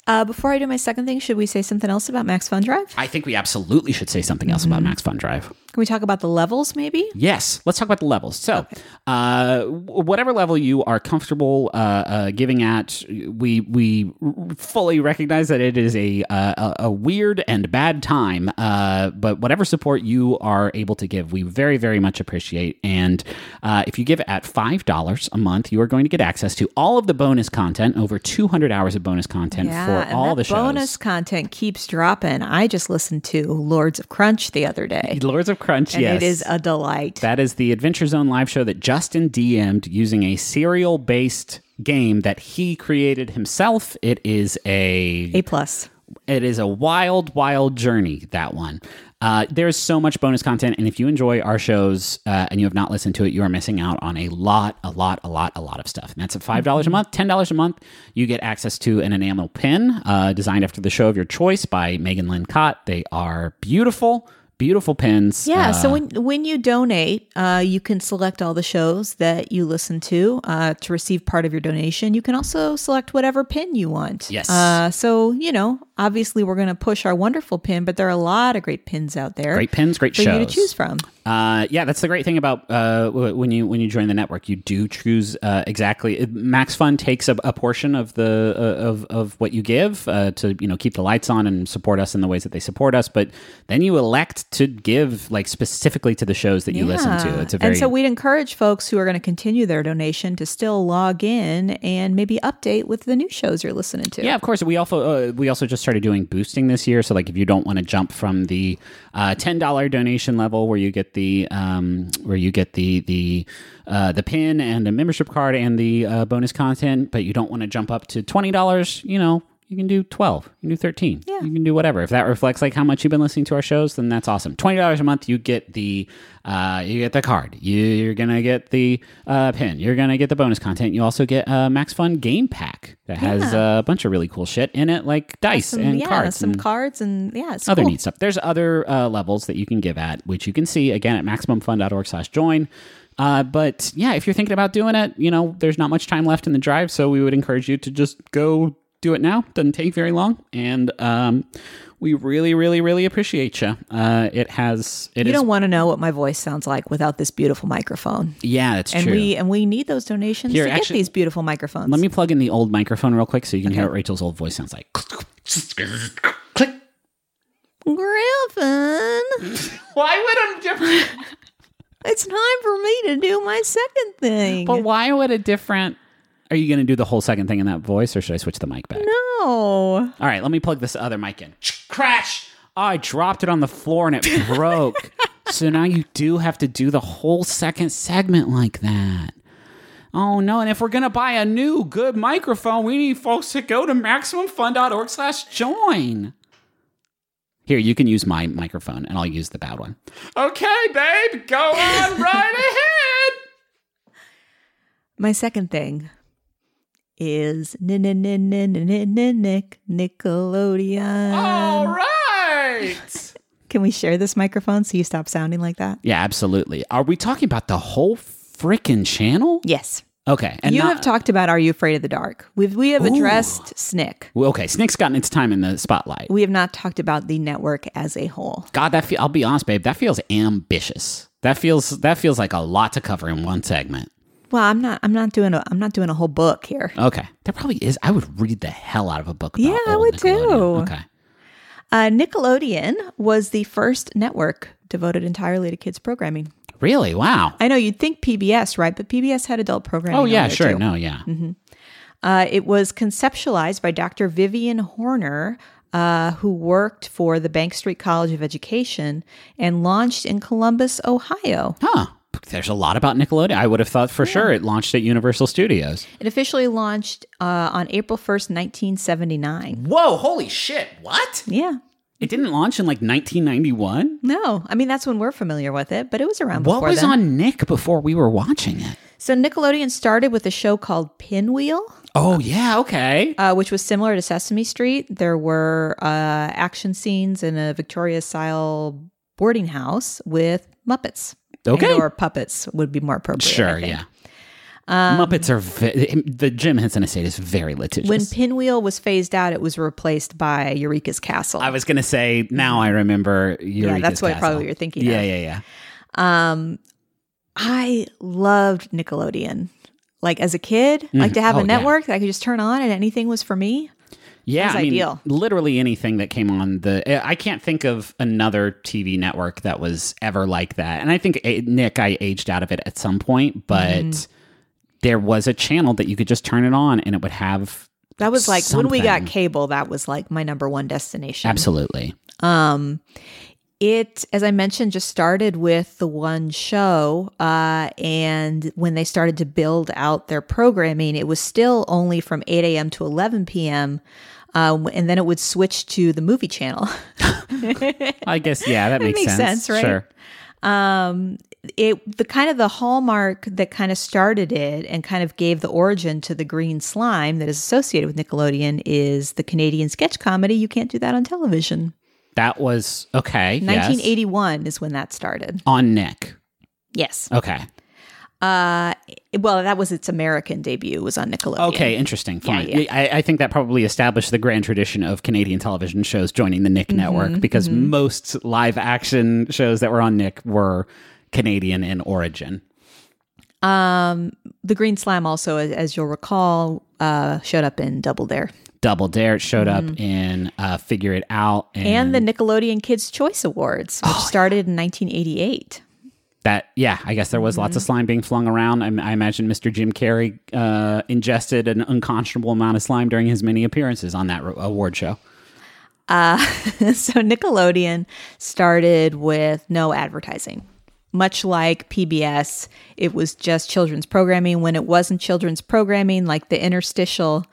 S1: Uh, before I do my second thing, should we say something else about Max Fun Drive?
S2: I think we absolutely should say something else about Max Fun Drive.
S1: Can we talk about the levels, maybe?
S2: Yes, let's talk about the levels. So, uh, whatever level you are comfortable uh, uh, giving at, we we fully recognize that it is a uh, a, a weird and bad time. Uh, but whatever support you are able to give, we very very much appreciate. And uh, if you give at five dollars a month, you are going to get access to all of the bonus content, over two hundred hours of bonus content for
S1: and
S2: all the shows.
S1: bonus content keeps dropping. I just listened to Lords of Crunch the other day,
S2: Lords of Crunch,
S1: and
S2: yes,
S1: it is a delight.
S2: That is the Adventure Zone live show that Justin DM'd using a serial based game that he created himself. It is a
S1: a plus.
S2: it is a wild, wild journey. That one. Uh, there's so much bonus content, and if you enjoy our shows uh, and you have not listened to it, you are missing out on a lot, a lot, a lot, a lot of stuff. And that's at five dollars a month, ten dollars a month. You get access to an enamel pin uh, designed after the show of your choice by Megan Lynn Kott. They are beautiful, beautiful pins.
S1: Yeah.
S2: Uh,
S1: so when when you donate, uh, you can select all the shows that you listen to uh, to receive part of your donation. You can also select whatever pin you want.
S2: Yes.
S1: Uh, so you know, obviously we're going to push our wonderful pin, but there are a lot of great pins out there.
S2: Great pins, great shows
S1: for
S2: shows
S1: you to choose from.
S2: Uh, yeah, that's the great thing about uh, when you when you join the network, you do choose uh, exactly. Max Fun takes a, a portion of the uh, of of what you give uh, to you know keep the lights on and support us in the ways that they support us, but then you elect to give like specifically to the shows that you listen to. It's a very
S1: and so we'd encourage folks who are going to continue their donation to still log in and maybe update with the new shows you're listening to.
S2: Yeah, of course. We also uh, we also just started doing boosting this year. So like, if you don't want to jump from the uh, ten dollar donation level where you get the um, where you get the the uh, the pin and a membership card and the uh, bonus content, but you don't want to jump up to twenty dollars, you know. You can do twelve. You can do thirteen.
S1: Yeah.
S2: You can do whatever. If that reflects like how much you've been listening to our shows, then that's awesome. Twenty dollars a month, you get the uh, you get the card. You, you're gonna get the uh, pin. You're gonna get the bonus content. You also get a Max Fun game pack that has uh, a bunch of really cool shit in it, like dice
S1: some,
S2: and
S1: yeah,
S2: cards
S1: some
S2: and
S1: cards and yeah,
S2: other
S1: cool.
S2: neat stuff. There's other uh, levels that you can give at, which you can see again at maximumfun.org slash join Uh, but yeah, if you're thinking about doing it, you know, there's not much time left in the drive, so we would encourage you to just go do it now. Doesn't take very long, and um, we really, really, really appreciate you. Uh, it has. It
S1: You
S2: is-
S1: don't want to know what my voice sounds like without this beautiful microphone.
S2: Yeah, that's
S1: And
S2: true.
S1: we and we need those donations
S2: Here,
S1: to
S2: actually-
S1: get these beautiful microphones.
S2: Let me plug in the old microphone real quick so you can hear what Rachel's old voice sounds like. Click.
S1: Griffin,
S2: Why would a different?
S1: it's time for me to do my second thing.
S2: But why would a different? Are you going to do the whole second thing in that voice, or should I switch the mic back?
S1: no.
S2: All right, let me plug this other mic in. Crash! Oh, I dropped it on the floor and it broke. so now you do have to do the whole second segment like that. Oh no! And if we're gonna buy a new good microphone, we need folks to go to maximumfun.org/join. Here, you can use my microphone, and I'll use the bad one. Okay, babe, go on right ahead.
S1: My second thing is Nick Nick Nickelodeon.
S2: All right.
S1: Can we share this microphone so you stop sounding like that?
S2: Yeah, absolutely. Are we talking about the whole freaking channel?
S1: Yes.
S2: Okay, and
S1: you
S2: not-
S1: have talked about Are You Afraid of the Dark? We've we have addressed Snick.
S2: Well, okay, Snick's gotten its time in the spotlight.
S1: We have not talked about the network as a whole.
S2: God, that fe- I'll be honest, babe. That feels ambitious. That feels that feels like a lot to cover in one segment.
S1: Well, I'm not. I'm not doing a. I'm not doing a whole book here.
S2: Okay, there probably is. I would read the hell out of a book. About
S1: Yeah, I would too.
S2: Okay,
S1: Uh, Nickelodeon was the first network devoted entirely to kids programming.
S2: really? Wow.
S1: I know you'd think PBS, right? But PBS had adult programming.
S2: Oh yeah, sure.
S1: too.
S2: No, yeah.
S1: Uh, it was conceptualized by Dr. Vivian Horner, uh, who worked for the Bank Street College of Education and launched in Columbus, Ohio.
S2: Huh. There's a lot about Nickelodeon. I would have thought for sure it launched at Universal Studios.
S1: It officially launched uh, on April 1st, 1979.
S2: Whoa! Holy shit! What?
S1: Yeah.
S2: It didn't launch in like 1991.
S1: No, I mean, that's when we're familiar with it, but it was around
S2: What was
S1: then.
S2: on Nick before we were watching it?
S1: So Nickelodeon started with a show called Pinwheel,
S2: Oh yeah, okay.
S1: uh, which was similar to Sesame Street. There were uh, action scenes in a Victoria style boarding house with Muppets.
S2: Okay.
S1: Or puppets would be more appropriate.
S2: Sure, yeah. Muppets are ve- the Jim Henson estate is very litigious.
S1: When Pinwheel was phased out, it was replaced by Eureka's Castle.
S2: I was gonna say now I remember. Eureka's castle.
S1: Yeah, that's what-
S2: Castle.
S1: probably what you're thinking
S2: Yeah,
S1: of.
S2: yeah, yeah.
S1: Um, I loved Nickelodeon. Like as a kid, like to have mm-hmm.
S2: Oh,
S1: a
S2: yeah.
S1: network that I could just turn on and anything was for me.
S2: Yeah, I mean,
S1: ideal.
S2: literally anything that came on the. I can't think of another TV network that was ever like that. And I think eh, Nick, I aged out of it at some point, but
S1: Mm-hmm.
S2: there was a channel that you could just turn it on and it would have.
S1: That was like when we got cable, that was like my number one destination.
S2: Absolutely.
S1: Um, it, as I mentioned, just started with the one show. Uh, and when they started to build out their programming, it was still only from 8 a.m. to 11 p.m. Um, and then it would switch to the movie channel.
S2: I guess yeah, that makes,
S1: makes sense, right?
S2: Sure.
S1: um, it the kind of the hallmark that kind of started it and kind of gave the origin to the green slime that is associated with Nickelodeon is the Canadian sketch comedy. You can't do that on television.
S2: That was okay. yes.
S1: 1981 is when that started.
S2: on Nick.
S1: Yes.
S2: Okay.
S1: Uh, well, that was its American debut. Was on Nickelodeon.
S2: Okay, interesting. Fine.
S1: yeah.
S2: I, I think that probably established the grand tradition of Canadian television shows joining the Nick
S1: Mm-hmm,
S2: network because most live action shows that were on Nick were Canadian in origin.
S1: Um, the Green Slime also, as, as you'll recall, uh, showed up in Double Dare
S2: Double Dare it showed up in uh, Figure It Out and,
S1: Mm-hmm. and the Nickelodeon Kids Choice Awards, which started in 1988.
S2: That yeah i guess there was lots of slime being flung around i, I imagine mr jim carrey uh, ingested an unconscionable amount of slime during his many appearances on that award show
S1: so Nickelodeon started with no advertising. Much like PBS, it was just children's programming. When it wasn't children's programming, like the interstitial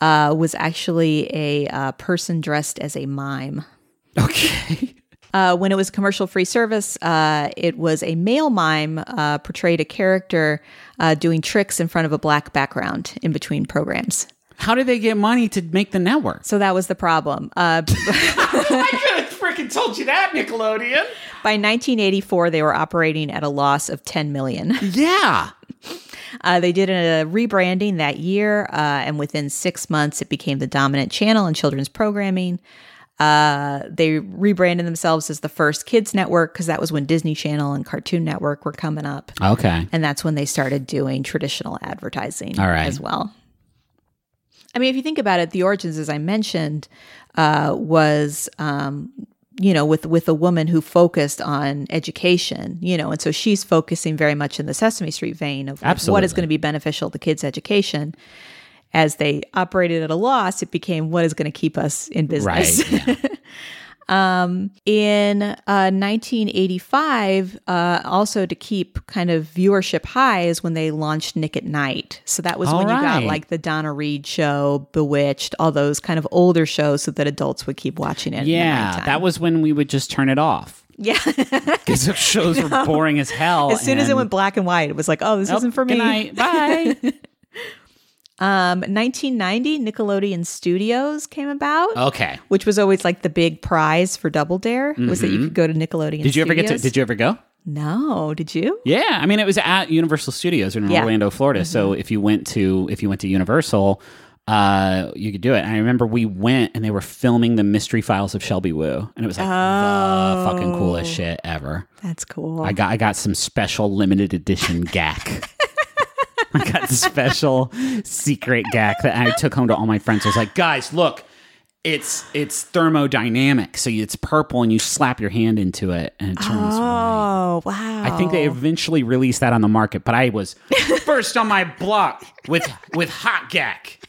S1: uh, was actually a uh, person dressed as a mime.
S2: okay
S1: Uh, when it was commercial free service, uh, it was a male mime uh, portrayed a character uh, doing tricks in front of a black background in between programs.
S2: how did they get money to make the network
S1: So that was the problem. Uh,
S2: i could have freaking told you that nickelodeon
S1: by 1984, they were operating at a loss of 10 million.
S2: yeah
S1: Uh, they did a rebranding that year, uh, and within six months, it became the dominant channel in children's programming. Uh, they rebranded themselves as the first kids network because that was when Disney Channel and Cartoon Network were coming up.
S2: okay
S1: And that's when they started doing traditional advertising
S2: All right.
S1: as well. I mean, if you think about it, the origins, as I mentioned, uh, was um, you know with with a woman who focused on education, you know, and so she's focusing very much in the Sesame Street vein of like, what is going to be beneficial to kids' education. As they operated at a loss, it became what is going to keep us in business.
S2: right yeah.
S1: in uh, 1985, uh, also to keep kind of viewership high, is when they launched Nick at Night. So that was
S2: All
S1: when you got like the Donna Reed show, Bewitched, all those kind of older shows, so that adults would keep watching it.
S2: yeah that was when we would just turn it off
S1: yeah.
S2: because the shows were boring as hell
S1: as soon as it went black and white, it was like, oh, this
S2: Oh,
S1: isn't for
S2: good
S1: me.
S2: night. bye
S1: Um, 1990, Nickelodeon Studios came about.
S2: okay
S1: Which was always like the big prize for Double Dare was that you could go to Nickelodeon.
S2: Mm-hmm. did you ever get to did you ever go
S1: No, did you?
S2: Yeah, I mean it was at Universal Studios in
S1: Yeah.
S2: Orlando, Florida. So
S1: Mm-hmm.
S2: if you went to if you went to Universal, uh, you could do it. And I remember we went and they were filming the Mystery Files of Shelby Woo, and it was like the fucking
S1: Oh.
S2: coolest shit ever.
S1: That's cool.
S2: I got I got some special limited edition Gak. I got a special secret Gak that I took home to all my friends. I was like, guys, look. It's it's thermodynamic, so it's purple, and you slap your hand into it, and it turns oh, white.
S1: Oh wow!
S2: I think they eventually released that on the market, but I was first on my block with with hot Gak.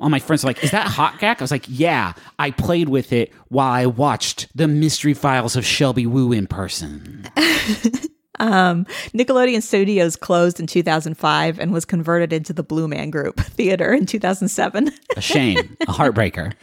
S2: All my friends were like, "Is that hot Gak?" I was like, "Yeah." I played with it while I watched the Mystery Files of Shelby Woo in person.
S1: Nickelodeon Studios closed in 2005 and was converted into the Blue Man Group Theater in 2007.
S2: A shame, a heartbreaker.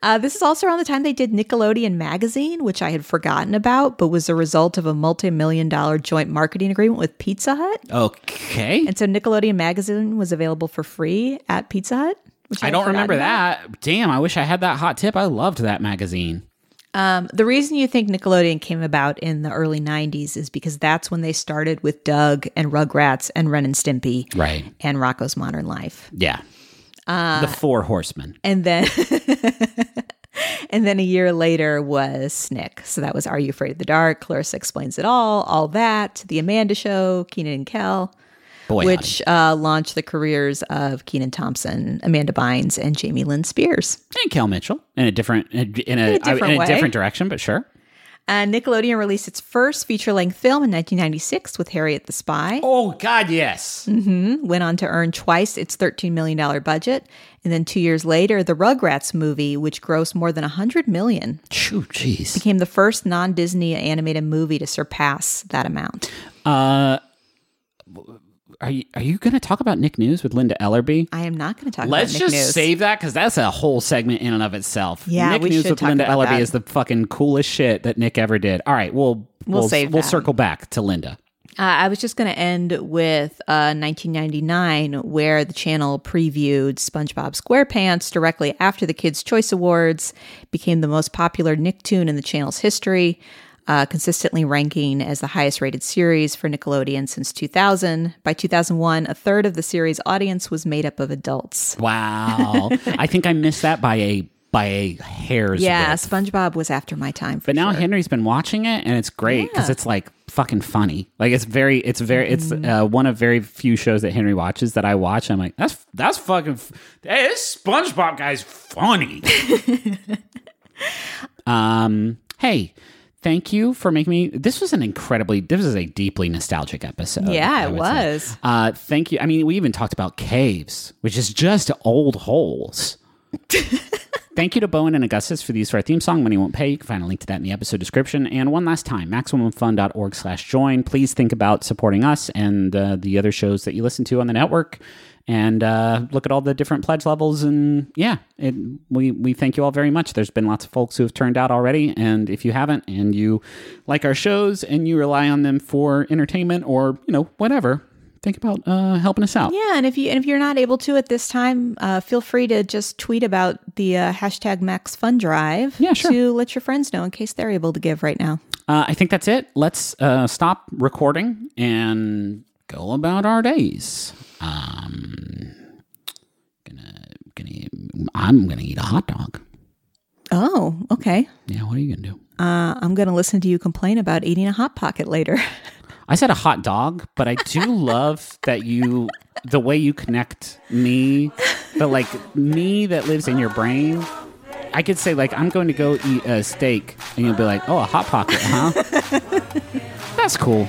S1: Uh, this is also around the time they did Nickelodeon Magazine, which I had forgotten about, but was a result of a multi-million dollar joint marketing agreement with Pizza Hut.
S2: Okay,
S1: And so Nickelodeon Magazine was available for free at Pizza Hut. Which
S2: I
S1: had
S2: don't remember
S1: about.
S2: that. Damn, I wish I had that hot tip. I loved that magazine.
S1: Um, the reason you think Nickelodeon came about in the early 90s is because that's when they started with Doug and Rugrats and Ren and Stimpy
S2: Right?
S1: and Rocko's Modern Life.
S2: Yeah. the Four Horsemen.
S1: and then and then a year later was Snick. So that was Are You Afraid of the Dark? Clarissa Explains It All, all that, The Amanda Show, Kenan and Kel,
S2: Boy,
S1: which uh, launched the careers of Kenan Thompson, Amanda Bynes, and Jamie Lynn Spears.
S2: and Kel Mitchell in a different in a, in a,
S1: a different
S2: in a different direction, but sure.
S1: And Nickelodeon released its first feature length film in 1996 with Harriet the Spy.
S2: Oh God, yes.
S1: Went on to earn twice its $13 million budget. And then two years later, the Rugrats movie, which grossed more than $100 million,
S2: Choo, jeez.
S1: became the first non Disney animated movie to surpass that amount.
S2: Uh, are you are you going to talk about Nick News with Linda Ellerbee?
S1: I am not going to talk
S2: Let's
S1: about Nick
S2: just
S1: News.
S2: save that because that's a whole segment in and of itself.
S1: Yeah,
S2: Nick
S1: we
S2: News
S1: should
S2: with
S1: talk
S2: Linda
S1: about
S2: Ellerbee
S1: that.
S2: is the fucking coolest shit that Nick ever did. All right, we'll
S1: We'll save
S2: we'll
S1: that.
S2: circle back to Linda.
S1: Uh, I was just going to end with uh, 1999, where the channel previewed SpongeBob SquarePants directly after the Kids' Choice Awards, became the most popular Nicktoon in the channel's history. Uh, consistently ranking as the highest rated series for Nickelodeon since 2000. By 2001, a third of the series' audience was made up of adults.
S2: Wow. I think I missed that by a by a hair's
S1: Yeah,
S2: width.
S1: SpongeBob was after my time. For
S2: But now
S1: sure.
S2: Henry's been watching it, and it's great because
S1: Yeah.
S2: it's like fucking funny. Like it's very, it's very, it's
S1: Mm-hmm.
S2: uh, one of very few shows that Henry watches that I watch. I'm like, that's that's fucking. F- hey, this SpongeBob guy's funny. um. Hey. Thank you for making me. This was an incredibly. This is a deeply nostalgic episode.
S1: Yeah, it was.
S2: Uh, thank you. I mean, we even talked about caves, which is just old holes. Thank you to bo en and Augustus for the use of our theme song, Money Won't Pay. You can find a link to that in the episode description. And one last time, MaximumFun.org slash join. Please think about supporting us and uh, the other shows that you listen to on the network. And uh, look at all the different pledge levels. And yeah, it, we, we thank you all very much. There's been lots of folks who have turned out already. And if you haven't and you like our shows and you rely on them for entertainment or, you know, whatever, think about uh, helping us out.
S1: Yeah, and if you and if you're not able to at this time, uh, feel free to just tweet about the uh, hashtag Max Fun Drive
S2: Yeah, sure.
S1: to let your friends know in case they're able to give right now.
S2: Uh, I think that's it. Let's uh, stop recording and go about our days. Um, gonna, gonna, I'm gonna eat a hot dog.
S1: Oh, okay.
S2: Yeah, what are you gonna do?
S1: Uh, I'm going to listen to you complain about eating a hot pocket later.
S2: I said a hot dog, but I do love that you, the way you connect me, the like me that lives in your brain. I could say like I'm going to go eat a steak, and you'll be like, "Oh, a hot pocket, huh?" That's cool.